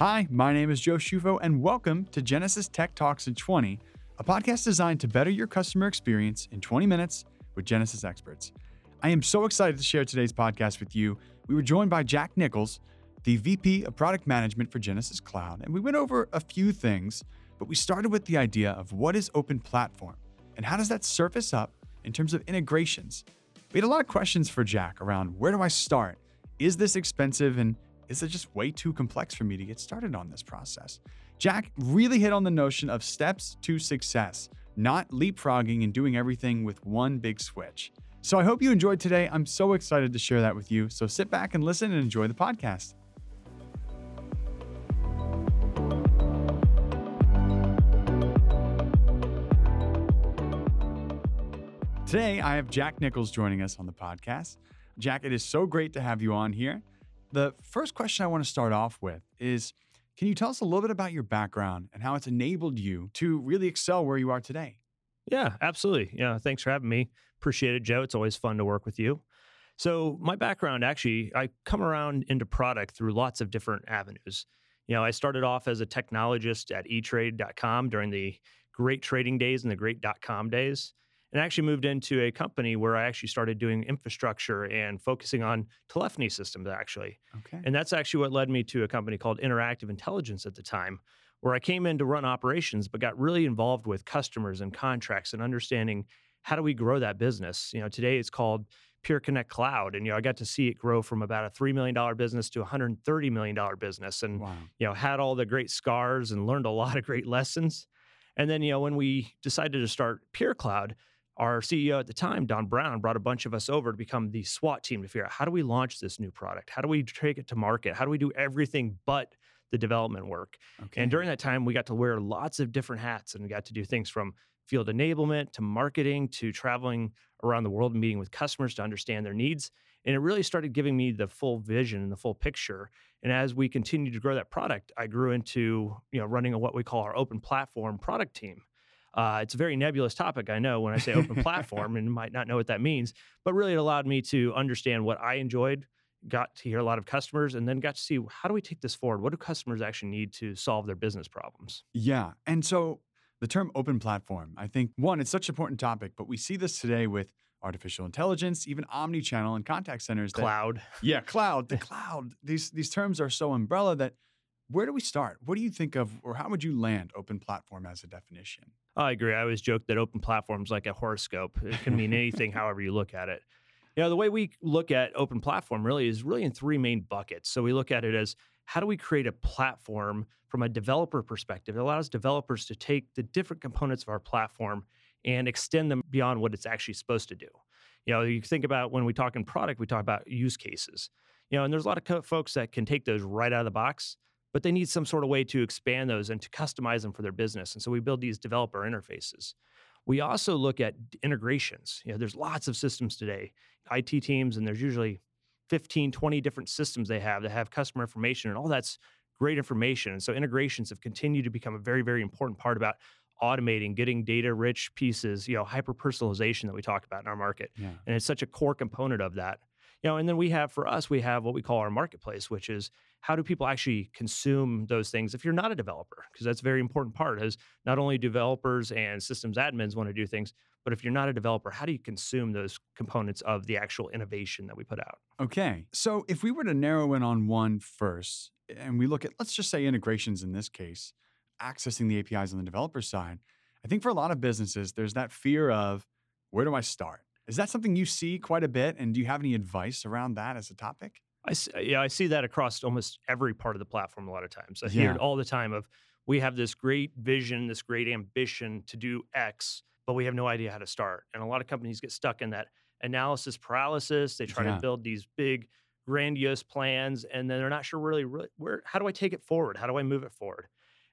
Hi, my name is Joe Shufo, and welcome to Genesys Tech Talks in 20, a podcast designed to better your customer experience in 20 minutes with Genesys experts. I am so excited to share today's podcast with you. We were joined by Jack Nichols, the VP of Product Management for Genesys Cloud, and we went over a few things, but we started with the idea of what is open platform and how does that surface up in terms of integrations. We had a lot of questions for Jack around where do I start? Is this expensive and is it just way too complex for me to get started on this process? Jack really hit on the notion of steps to success, not leapfrogging and doing everything with one big switch. So I hope you enjoyed today. I'm so excited to share that with you. So sit back and listen and enjoy the podcast. Today, I have Jack Nichols joining us on the podcast. Jack, it is so great to have you on here. The first question I want to start off with is Can you tell us a little bit about your background and how it's enabled you to really excel where you are today? Yeah, absolutely. Yeah, thanks for having me. Appreciate it, Joe. It's always fun to work with you. So, my background actually, I come around into product through lots of different avenues. You know, I started off as a technologist at etrade.com during the great trading days and the great dot com days and I actually moved into a company where I actually started doing infrastructure and focusing on telephony systems, actually. Okay. And that's actually what led me to a company called Interactive Intelligence at the time, where I came in to run operations, but got really involved with customers and contracts and understanding how do we grow that business. You know, today it's called PureConnect Cloud, and you know, I got to see it grow from about a three million dollar business to a hundred thirty million dollar business, and wow. you know, had all the great scars and learned a lot of great lessons. And then, you know, when we decided to start PureCloud, our CEO at the time, Don Brown, brought a bunch of us over to become the SWAT team to figure out how do we launch this new product? How do we take it to market? How do we do everything but the development work? Okay. And during that time, we got to wear lots of different hats and we got to do things from field enablement to marketing to traveling around the world and meeting with customers to understand their needs. And it really started giving me the full vision and the full picture. And as we continued to grow that product, I grew into you know running a, what we call our open platform product team. Uh, it's a very nebulous topic, I know, when I say open platform, and might not know what that means. But really, it allowed me to understand what I enjoyed, got to hear a lot of customers, and then got to see how do we take this forward? What do customers actually need to solve their business problems? Yeah, and so the term open platform, I think one, it's such an important topic, but we see this today with artificial intelligence, even omni-channel and contact centers. That, cloud. Yeah, cloud. The cloud. These these terms are so umbrella that where do we start? What do you think of, or how would you land open platform as a definition? I agree. I always joke that open platform is like a horoscope. It can mean anything, however you look at it. You know, the way we look at open platform really is really in three main buckets. So we look at it as how do we create a platform from a developer perspective that allows developers to take the different components of our platform and extend them beyond what it's actually supposed to do. You know, you think about when we talk in product, we talk about use cases. You know, and there's a lot of co- folks that can take those right out of the box but they need some sort of way to expand those and to customize them for their business. And so we build these developer interfaces. We also look at integrations. You know, there's lots of systems today, IT teams, and there's usually 15, 20 different systems they have that have customer information, and all that's great information. And so integrations have continued to become a very, very important part about automating, getting data rich pieces, you know, hyper personalization that we talk about in our market. Yeah. And it's such a core component of that you know and then we have for us we have what we call our marketplace which is how do people actually consume those things if you're not a developer? Because that's a very important part is not only developers and systems admins want to do things but if you're not a developer how do you consume those components of the actual innovation that we put out? Okay so if we were to narrow in on one first and we look at let's just say integrations in this case accessing the apis on the developer side i think for a lot of businesses there's that fear of where do i start is that something you see quite a bit? And do you have any advice around that as a topic? I see, yeah, I see that across almost every part of the platform a lot of times. I yeah. hear it all the time of we have this great vision, this great ambition to do X, but we have no idea how to start. And a lot of companies get stuck in that analysis paralysis. They try yeah. to build these big, grandiose plans, and then they're not sure really, really where. How do I take it forward? How do I move it forward?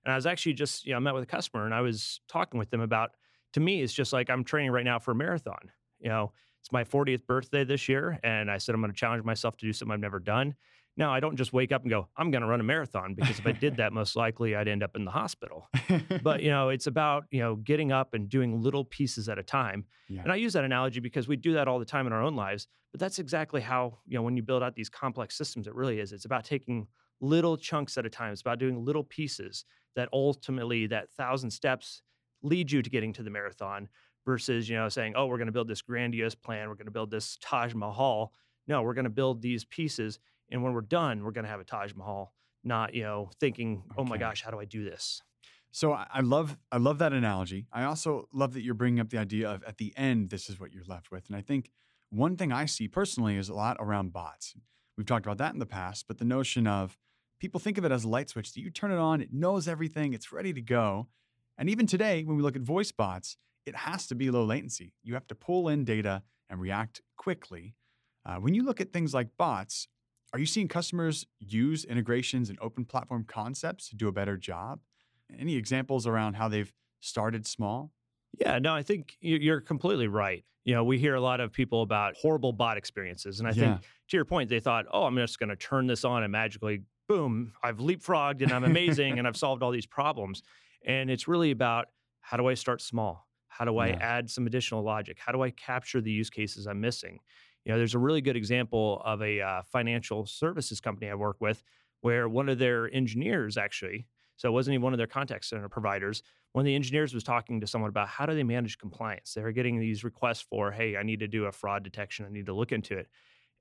And I was actually just, you know, I met with a customer and I was talking with them about. To me, it's just like I'm training right now for a marathon you know, it's my 40th birthday this year, and I said I'm going to challenge myself to do something I've never done. Now, I don't just wake up and go, I'm going to run a marathon because if I did that, most likely I'd end up in the hospital. but, you know, it's about, you know, getting up and doing little pieces at a time. Yeah. And I use that analogy because we do that all the time in our own lives. But that's exactly how, you know, when you build out these complex systems, it really is. It's about taking little chunks at a time. It's about doing little pieces that ultimately that thousand steps lead you to getting to the marathon versus, you know, saying, oh, we're going to build this grandiose plan. We're going to build this Taj Mahal. No, we're going to build these pieces. And when we're done, we're going to have a Taj Mahal, not, you know, thinking, oh my gosh, how do I do this? So I I love I love that analogy. I also love that you're bringing up the idea of at the end this is what you're left with. And I think one thing I see personally is a lot around bots. We've talked about that in the past, but the notion of people think of it as a light switch that you turn it on, it knows everything, it's ready to go. And even today, when we look at voice bots, it has to be low latency. You have to pull in data and react quickly. Uh, when you look at things like bots, are you seeing customers use integrations and open platform concepts to do a better job? Any examples around how they've started small? Yeah, no, I think you- you're completely right. You know, we hear a lot of people about horrible bot experiences. And I think to your point, they thought, oh, I'm just going to turn this on and magically, boom, I've leapfrogged and I'm amazing and I've solved all these problems. And it's really about how do I start small? How do I Yeah. add some additional logic? How do I capture the use cases I'm missing? You know, there's a really good example of a uh, financial services company I work with where one of their engineers actually, so it wasn't even one of their contact center providers, one of the engineers was talking to someone about how do they manage compliance. They were getting these requests for, hey, I need to do a fraud detection. I need to look into it.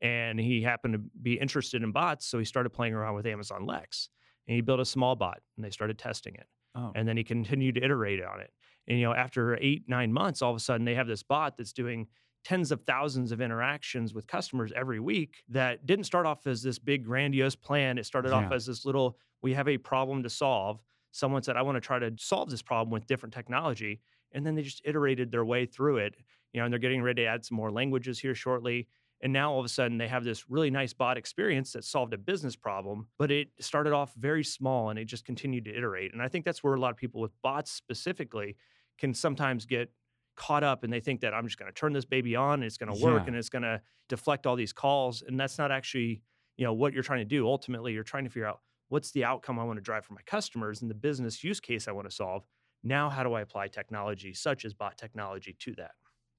And he happened to be interested in bots. So he started playing around with Amazon Lex and he built a small bot and they started testing it. Oh, And then he continued to iterate on it. And, you know, after eight, nine months, all of a sudden they have this bot that's doing tens of thousands of interactions with customers every week that didn't start off as this big grandiose plan. It started off as this little, we have a problem to solve. Someone said, I want to try to solve this problem with different technology. And then they just iterated their way through it. You know, and they're getting ready to add some more languages here shortly. And now all of a sudden they have this really nice bot experience that solved a business problem, but it started off very small and it just continued to iterate. And I think that's where a lot of people with bots specifically can sometimes get caught up and they think that I'm just going to turn this baby on and it's going to work Yeah. and it's going to deflect all these calls. And that's not actually, you know, what you're trying to do. Ultimately, you're trying to figure out what's the outcome I want to drive for my customers and the business use case I want to solve. Now, how do I apply technology such as bot technology to that?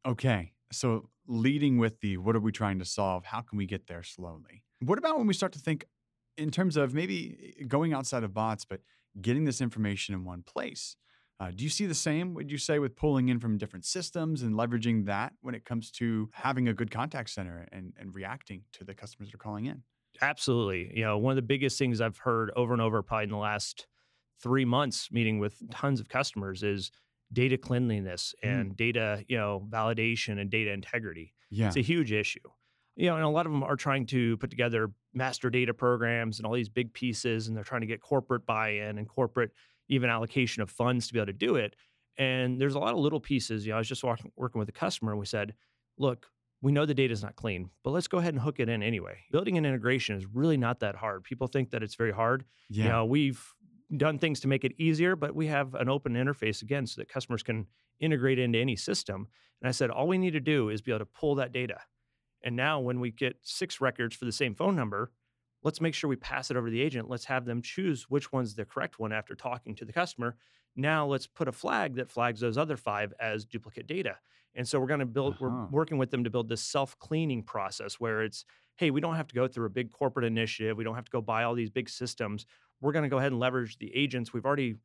okay. So leading with the what are we trying to solve? How can we get there slowly? What about when we start to think in terms of maybe eh, going outside of bots, but getting this information in one place? Uh, do you see the same, would you say, with pulling in from different systems and leveraging that when it comes to having a good contact center and, and reacting to the customers that are calling in? Absolutely. You know, one of the biggest things I've heard over and over, probably in the last three months, meeting with tons of customers, is data cleanliness Mm. and data, you know, validation and data integrity. Yeah. It's a huge issue. You know, and a lot of them are trying to put together master data programs and all these big pieces, and they're trying to get corporate buy-in and corporate even allocation of funds to be able to do it. And there's a lot of little pieces. You know, I was just walking, working with a customer, and we said, "Look, we know the data is not clean, but let's go ahead and hook it in anyway. Building an integration is really not that hard. People think that it's very hard. yeah. You know, we've done things to make it easier, but we have an open interface again so that customers can integrate into any system. And I said, all we need to do is be able to pull that data. And now when we get six records for the same phone number, let's make sure we pass it over to the agent. Let's have them choose which one's the correct one after talking to the customer. Now let's put a flag that flags those other five as duplicate data. And so we're going to build, Uh-huh. we're working with them to build this self cleaning process where it's, hey, we don't have to go through a big corporate initiative. We don't have to go buy all these big systems. We're going to go ahead and leverage the agents. We've already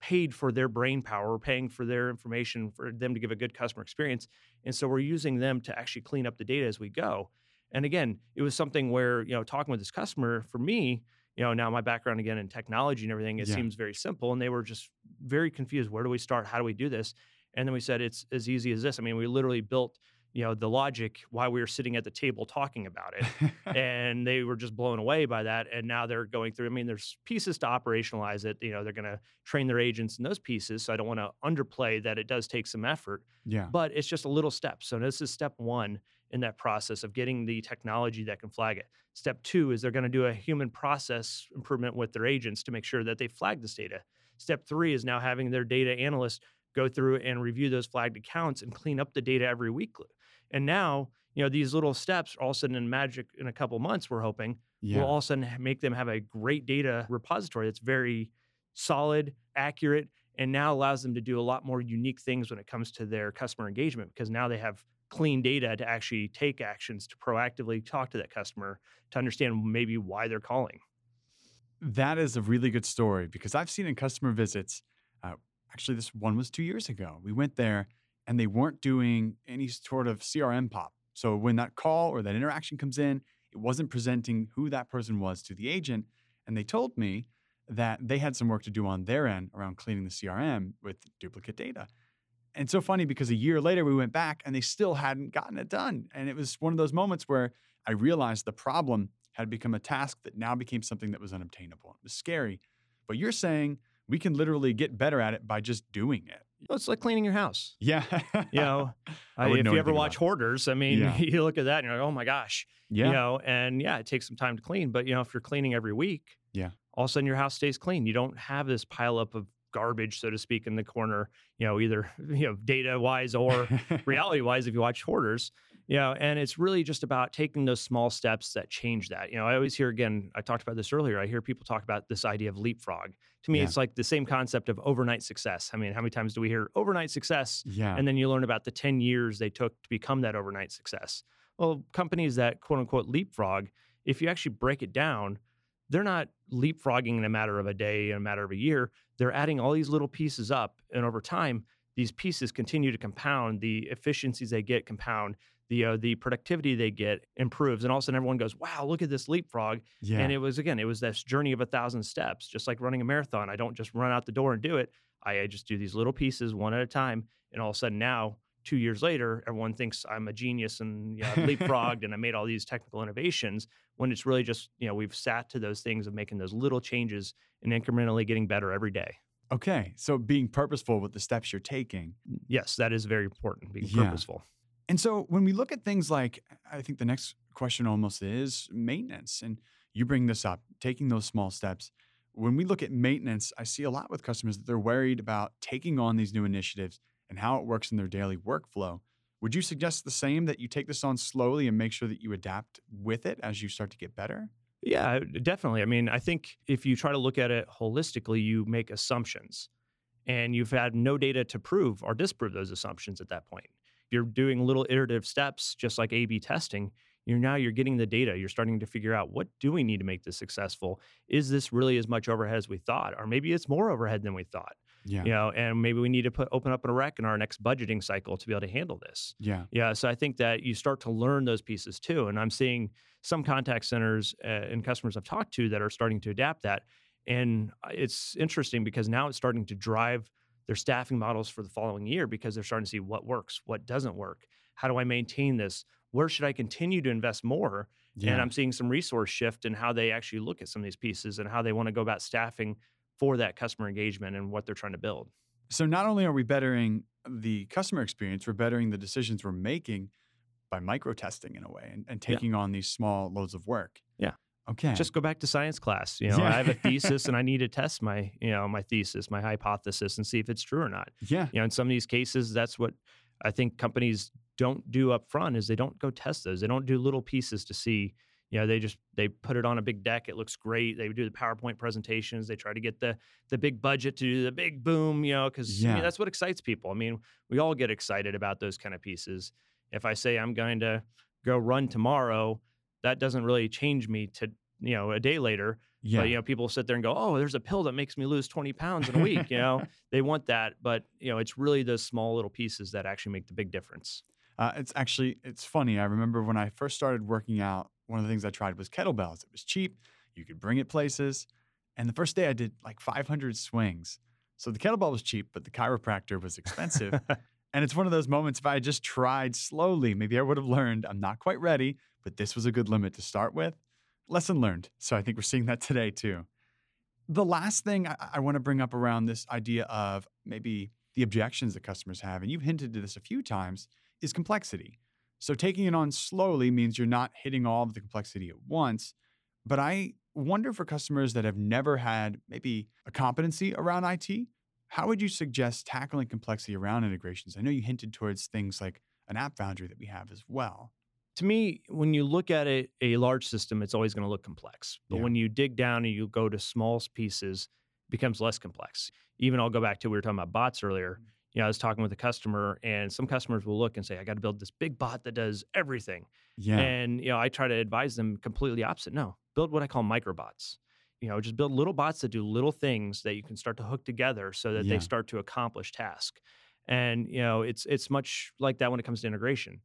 paid for their brain power. We're paying for their information for them to give a good customer experience. And so we're using them to actually clean up the data as we go. And again, it was something where, you know, talking with this customer, for me, you know, now my background again in technology and everything, it Yeah. seems very simple. And they were just very confused. Where do we start? How do we do this? And then we said it's as easy as this. I mean, we literally built, you know, the logic while we were sitting at the table talking about it and they were just blown away by that and now they're going through i mean there's pieces to operationalize it you know they're going to train their agents in those pieces so i don't want to underplay that it does take some effort yeah. but it's just a little step so this is step one in that process of getting the technology that can flag it. Step two is they're going to do a human process improvement with their agents to make sure that they flag this data. Step three is now having their data analyst go through and review those flagged accounts and clean up the data every week. And now you know these little steps all of a sudden in magic in a couple months we're hoping Yeah. will all of a sudden make them have a great data repository that's very solid, accurate, and now allows them to do a lot more unique things when it comes to their customer engagement because now they have clean data to actually take actions to proactively talk to that customer to understand maybe why they're calling. That is a really good story because I've seen in customer visits, uh, actually, this one was two years ago. We went there and they weren't doing any sort of CRM pop. So when that call or that interaction comes in, it wasn't presenting who that person was to the agent. And they told me that they had some work to do on their end around cleaning the CRM with duplicate data. And so funny because a year later we went back and they still hadn't gotten it done. And it was one of those moments where I realized the problem had become a task that now became something that was unobtainable. It was scary. But you're saying we can literally get better at it by just doing it. Well, it's like cleaning your house. Yeah. You know, I wouldn't if know you ever watch Hoarders, I mean, Yeah. you look at that and you're like, oh my gosh. yeah. You know, and yeah, it takes some time to clean. But, you know, if you're cleaning every week, Yeah. All of a sudden your house stays clean. You don't have this pile up of garbage, so to speak, in the corner, you know, either, you know, data wise or reality wise if you watch hoarders you know and it's really just about taking those small steps that change that you know i always hear again i talked about this earlier i hear people talk about this idea of leapfrog to me Yeah. it's like the same concept of overnight success i mean how many times do we hear overnight success yeah. and then you learn about the 10 years they took to become that overnight success well companies that quote unquote leapfrog if you actually break it down they're not leapfrogging in a matter of a day in a matter of a year. They're adding all these little pieces up and over time these pieces continue to compound. The efficiencies they get compound. The uh, the productivity they get improves and all of a sudden everyone goes wow look at this leapfrog. Yeah. and it was again it was this journey of a thousand steps just like running a marathon. I don't just run out the door and do it. I, I just do these little pieces one at a time and all of a sudden now two years later everyone thinks i'm a genius and leapfrogged and i made all these technical innovations when it's really just you know we've sat to those things of making those little changes and incrementally getting better every day okay. So being purposeful with the steps you're taking. yes that is very important being Yeah. purposeful And so when we look at things like, I think the next question almost is maintenance. And you bring this up, taking those small steps. When we look at maintenance, I see a lot with customers that they're worried about taking on these new initiatives and how it works in their daily workflow. Would you suggest the same that you take this on slowly and make sure that you adapt with it as you start to get better? Yeah, definitely. I mean, I think if you try to look at it holistically, you make assumptions and you've had no data to prove or disprove those assumptions at that point. You're doing little iterative steps, just like A B testing. You're now you're getting the data. You're starting to figure out what do we need to make this successful? Is this really as much overhead as we thought? Or maybe it's more overhead than we thought. Yeah. You know, and maybe we need to put open up a rec in our next budgeting cycle to be able to handle this. Yeah. Yeah, so I think that you start to learn those pieces too. And I'm seeing some contact centers uh, and customers I've talked to that are starting to adapt that. And it's interesting because now it's starting to drive their staffing models for the following year because they're starting to see what works, what doesn't work. How do I maintain this? Where should I continue to invest more? Yeah. And I'm seeing some resource shift in how they actually look at some of these pieces and how they want to go about staffing for that customer engagement and what they're trying to build. So not only are we bettering the customer experience, we're bettering the decisions we're making by micro testing in a way and, and Yeah. taking on these small loads of work. Yeah. Okay. just go back to science class. You know, Yeah. I have a thesis and I need to test my, you know, my thesis, my hypothesis and see if it's true or not. yeah. You know, in some of these cases, that's what I think companies don't do up front is they don't go test those. They don't do little pieces to see, you know, they just they put it on a big deck. It looks great. They do the PowerPoint presentations. They try to get the the big budget to do the big boom, you know, because I mean, that's what excites people. I mean, we all get excited about those kind of pieces. If I say I'm going to go run tomorrow, that doesn't really change me to, you know, a day later. Yeah. But you know, people sit there and go, "Oh, there's a pill that makes me lose 20 pounds in a week." You know, they want that, but you know, it's really those small little pieces that actually make the big difference. Uh, it's actually it's funny. I remember when I first started working out, one of the things I tried was kettlebells. It was cheap. You could bring it places. And the first day I did like 500 swings. So the kettlebell was cheap, but the chiropractor was expensive. and it's one of those moments if I had just tried slowly, maybe I would have learned I'm not quite ready, but this was a good limit to start with. Lesson learned. So I think we're seeing that today too. The last thing I, I want to bring up around this idea of maybe the objections that customers have, and you've hinted to this a few times, is complexity. So taking it on slowly means you're not hitting all of the complexity at once. But I wonder for customers that have never had maybe a competency around IT, how would you suggest tackling complexity around integrations? I know you hinted towards things like an app foundry that we have as well. To me, when you look at a, a large system, it's always going to look complex. But Yeah. when you dig down and you go to small pieces, it becomes less complex. Even I'll go back to we were talking about bots earlier. Mm. You know, I was talking with a customer, and some customers will look and say, "I got to build this big bot that does everything." Yeah. And you know, I try to advise them completely opposite. No, build what I call microbots. you know, just build little bots that do little things that you can start to hook together so that Yeah. they start to accomplish tasks. And you know, it's it's much like that when it comes to integration.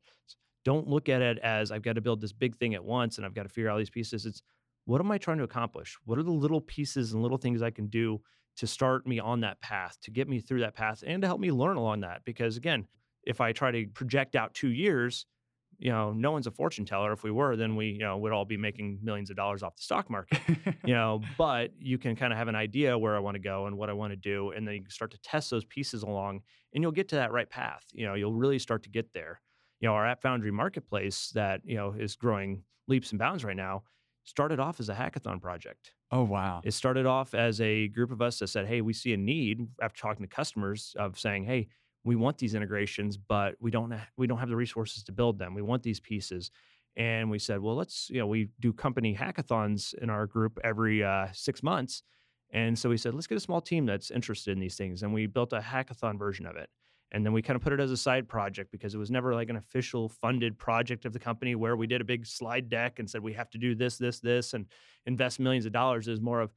Don't look at it as I've got to build this big thing at once and I've got to figure out all these pieces. It's what am I trying to accomplish? What are the little pieces and little things I can do to start me on that path, to get me through that path, and to help me learn along that? Because again, if I try to project out two years, you know, no one's a fortune teller. If we were, then we, you know, would all be making millions of dollars off the stock market. you know, but you can kind of have an idea where I want to go and what I want to do, and then you can start to test those pieces along, and you'll get to that right path. You know, you'll really start to get there. You know, our App Foundry marketplace that you know is growing leaps and bounds right now started off as a hackathon project. oh wow. It started off as a group of us that said, "Hey, we see a need after talking to customers of saying, hey, we want these integrations, but we don't ha- we don't have the resources to build them. We want these pieces." And we said, "Well, let's you know we do company hackathons in our group every uh, six months." And so we said, let's get a small team that's interested in these things. And we built a hackathon version of it. And then we kind of put it as a side project because it was never like an official funded project of the company where we did a big slide deck and said we have to do this, this, this, and invest millions of dollars. It was more of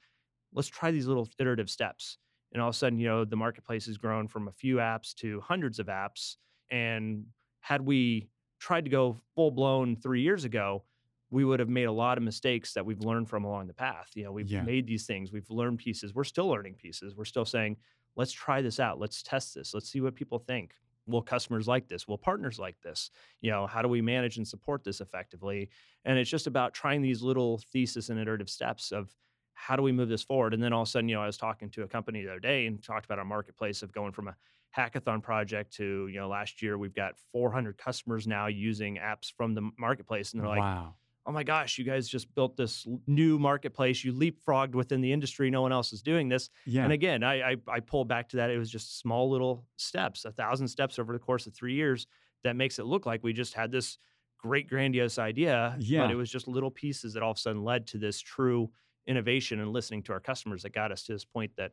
let's try these little iterative steps. And all of a sudden, you know, the marketplace has grown from a few apps to hundreds of apps. And had we tried to go full blown three years ago, we would have made a lot of mistakes that we've learned from along the path. You know, we've Yeah. made these things, we've learned pieces. We're still learning pieces. We're still saying, let's try this out. Let's test this. Let's see what people think. Will customers like this? Will partners like this? You know, how do we manage and support this effectively? And it's just about trying these little thesis and iterative steps of how do we move this forward? And then all of a sudden, you know, I was talking to a company the other day and talked about our marketplace of going from a hackathon project to, you know, last year we've got 400 customers now using apps from the marketplace. And they're like, wow. Oh my gosh, you guys just built this new marketplace. You leapfrogged within the industry. No one else is doing this. Yeah. And again, I, I I pull back to that. It was just small little steps, a thousand steps over the course of three years that makes it look like we just had this great grandiose idea. Yeah. But it was just little pieces that all of a sudden led to this true innovation and listening to our customers that got us to this point that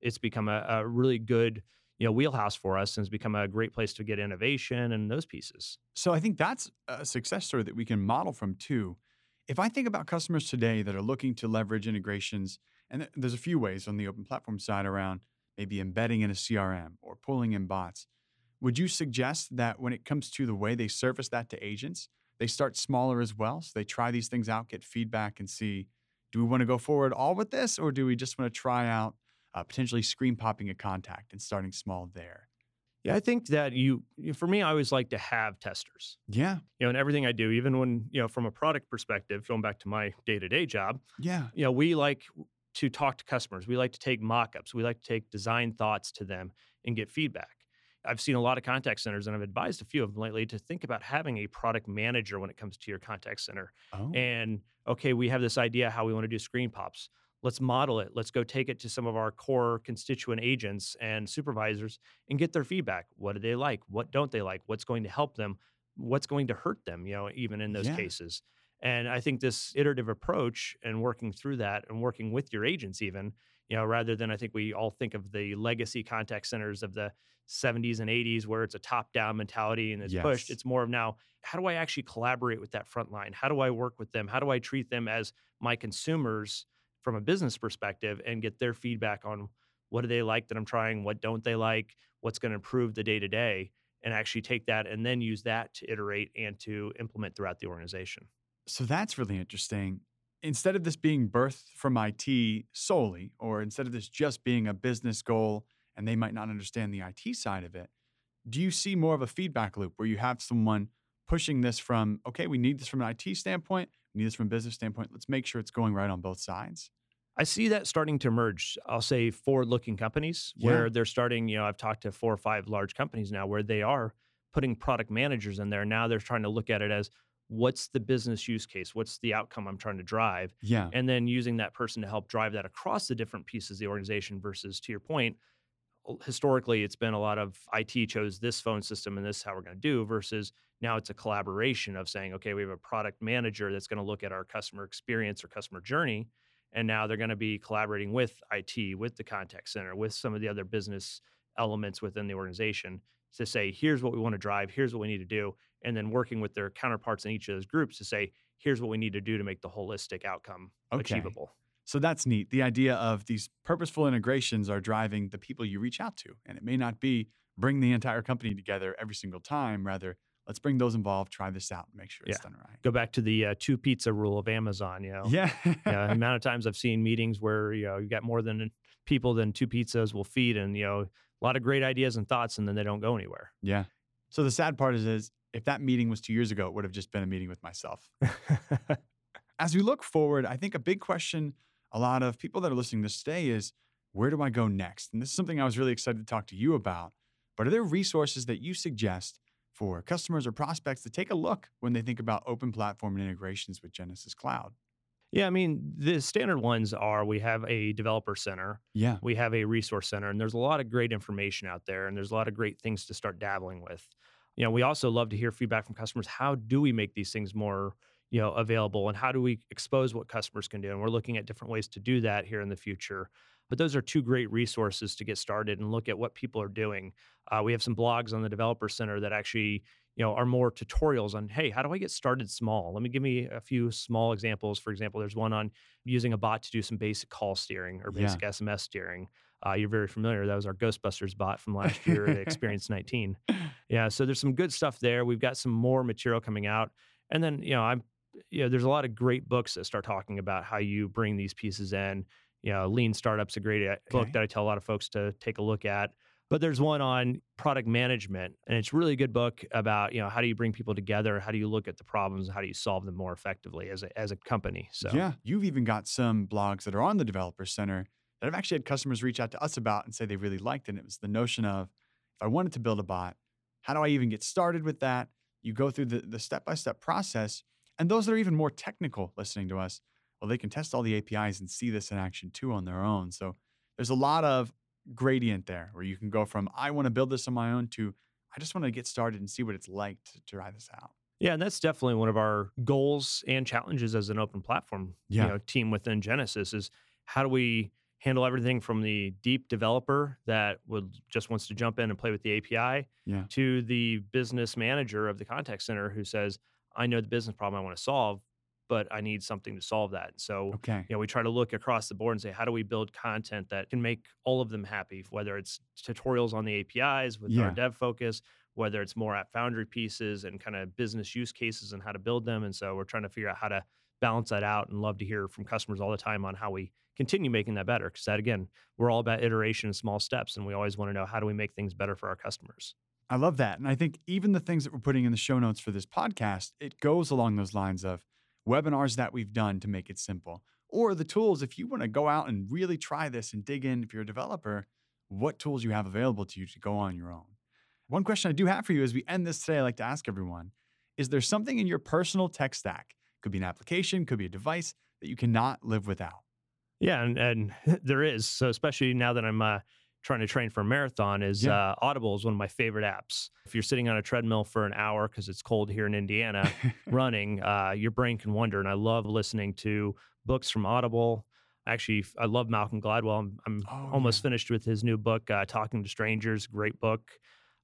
it's become a, a really good, you know, wheelhouse for us and has become a great place to get innovation and those pieces. So I think that's a success story that we can model from too. If I think about customers today that are looking to leverage integrations, and there's a few ways on the open platform side around maybe embedding in a CRM or pulling in bots, would you suggest that when it comes to the way they service that to agents, they start smaller as well? So they try these things out, get feedback, and see do we want to go forward all with this, or do we just want to try out uh, potentially screen popping a contact and starting small there? Yeah, I think that you, for me, I always like to have testers. Yeah. You know, in everything I do, even when, you know, from a product perspective, going back to my day to day job, Yeah. you know, we like to talk to customers. We like to take mock ups. We like to take design thoughts to them and get feedback. I've seen a lot of contact centers and I've advised a few of them lately to think about having a product manager when it comes to your contact center Oh. and okay, we have this idea how we want to do screen pops. Let's model it. Let's go take it to some of our core constituent agents and supervisors and get their feedback. What do they like? What don't they like? What's going to help them? What's going to hurt them, you know, even in those Yeah. cases. And I think this iterative approach and working through that and working with your agents, even, you know, rather than I think we all think of the legacy contact centers of the 70s and 80s where it's a top down mentality and it's pushed. It's more of now, how do I actually collaborate with that front line? How do I work with them? How do I treat them as my consumers from a business perspective and get their feedback on what do they like that I'm trying? What don't they like? What's going to improve the day to day? And actually take that and then use that to iterate and to implement throughout the organization. So that's really interesting. Instead of this being birthed from IT solely, or instead of this just being a business goal and they might not understand the IT side of it, do you see more of a feedback loop where you have someone pushing this from, okay, we need this from an IT standpoint, need this from a business standpoint, let's make sure it's going right on both sides? I see that starting to emerge. I'll say forward looking companies Yeah. where they're starting, you know, I've talked to four or five large companies now where they are putting product managers in there. Now they're trying to look at it as what's the business use case? What's the outcome I'm trying to drive? Yeah. And then using that person to help drive that across the different pieces of the organization versus to your point, historically it's been a lot of IT chose this phone system and this is how we're going to do versus now it's a collaboration of saying, okay, we have a product manager that's going to look at our customer experience or customer journey. And now they're going to be collaborating with IT, with the contact center, with some of the other business elements within the organization to say, here's what we want to drive, here's what we need to do. And then working with their counterparts in each of those groups to say, here's what we need to do to make the holistic outcome Okay. achievable. So that's neat. The idea of these purposeful integrations are driving the people you reach out to. And it may not be bring the entire company together every single time. Rather, let's bring those involved, try this out, make sure it's Yeah. done right. Go back to the uh, two pizza rule of Amazon. You know, Yeah. yeah, the amount of times I've seen meetings where you know you got more than people than two pizzas will feed, and you know a lot of great ideas and thoughts, and then they don't go anywhere. yeah. So the sad part is, is if that meeting was two years ago, it would have just been a meeting with myself. As we look forward, I think a big question a lot of people that are listening to this today is where do I go next? And this is something I was really excited to talk to you about. But are there resources that you suggest for customers or prospects to take a look when they think about open platform and integrations with Genesys Cloud? yeah, I mean the standard ones are we have a developer center, Yeah. we have a resource center, and there's a lot of great information out there, and there's a lot of great things to start dabbling with. You know, we also love to hear feedback from customers. How do we make these things more you know available, and how do we expose what customers can do? And we're looking at different ways to do that here in the future. But those are two great resources to get started and look at what people are doing. Uh, we have some blogs on the Developer Center that actually you know are more tutorials on hey how do i get started small let me give me a few small examples for example there's one on using a bot to do some basic call steering or Yeah. basic sms steering uh, you're very familiar that was our ghostbusters bot from last year at Xperience 19 yeah so there's some good stuff there we've got some more material coming out and then you know i'm you know there's a lot of great books that start talking about how you bring these pieces in you know lean startups a great uh, book that i tell a lot of folks to take a look at but there's one on product management and it's really a really good book about you know how do you bring people together how do you look at the problems how do you solve them more effectively as a, as a company so Yeah. You've even got some blogs that are on the Developer Center that I've actually had customers reach out to us about and say they really liked it. And it was the notion of if I wanted to build a bot, how do I even get started with that? You go through the the step by step process. And those that are even more technical listening to us, well, they can test all the APIs and see this in action too on their own. So there's a lot of gradient there where you can go from I want to build this on my own to I just want to get started and see what it's like to try this out. Yeah, and that's definitely one of our goals and challenges as an open platform Yeah. you know, team within Genesys is how do we handle everything from the deep developer that would just wants to jump in and play with the API Yeah. to the business manager of the contact center who says, I know the business problem I want to solve, but I need something to solve that. So Okay. you know, we try to look across the board and say, how do we build content that can make all of them happy? Whether it's tutorials on the APIs with Yeah. our dev focus, whether it's more app foundry pieces and kind of business use cases and how to build them. And so we're trying to figure out how to balance that out and love to hear from customers all the time on how we continue making that better. Because that again, we're all about iteration and small steps, and we always want to know how do we make things better for our customers. I love that. And I think even the things that we're putting in the show notes for this podcast, it goes along those lines of webinars that we've done to make it simple, or the tools. If you want to go out and really try this and dig in, if you're a developer, what tools you have available to you to go on your own. One question I do have for you as we end this today, I like to ask everyone Is there something in your personal tech stack? Could be an application, could be a device that you cannot live without. Yeah, and, and there is. So especially now that I'm uh, trying to train for a marathon, is Yeah. uh, Audible is one of my favorite apps. If you're sitting on a treadmill for an hour because it's cold here in Indiana, running, uh, your brain can wander. And I love listening to books from Audible. Actually, I love Malcolm Gladwell. I'm, I'm Oh, almost yeah. finished with his new book, uh, Talking to Strangers. Great book.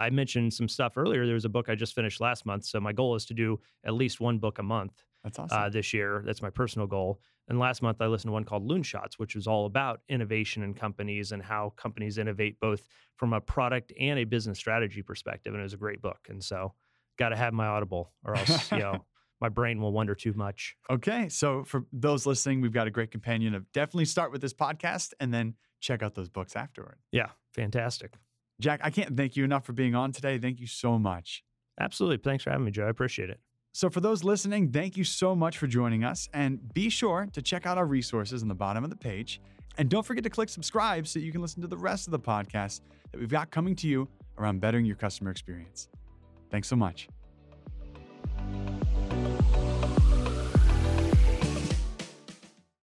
I mentioned some stuff earlier. There was a book I just finished last month. So my goal is to do at least one book a month That's awesome. uh, this year. That's my personal goal. And last month, I listened to one called Loonshots, which was all about innovation in companies and how companies innovate both from a product and a business strategy perspective. And it was a great book. And so, got to have my Audible, or else you know my brain will wander too much. Okay. So for those listening, we've got a great companion of definitely start with this podcast and then check out those books afterward. Yeah, fantastic. Jack, I can't thank you enough for being on today. Thank you so much. Absolutely. Thanks for having me, Joe. I appreciate it. So, for those listening, thank you so much for joining us. And be sure to check out our resources on the bottom of the page. And don't forget to click subscribe so you can listen to the rest of the podcast that we've got coming to you around bettering your customer experience. Thanks so much.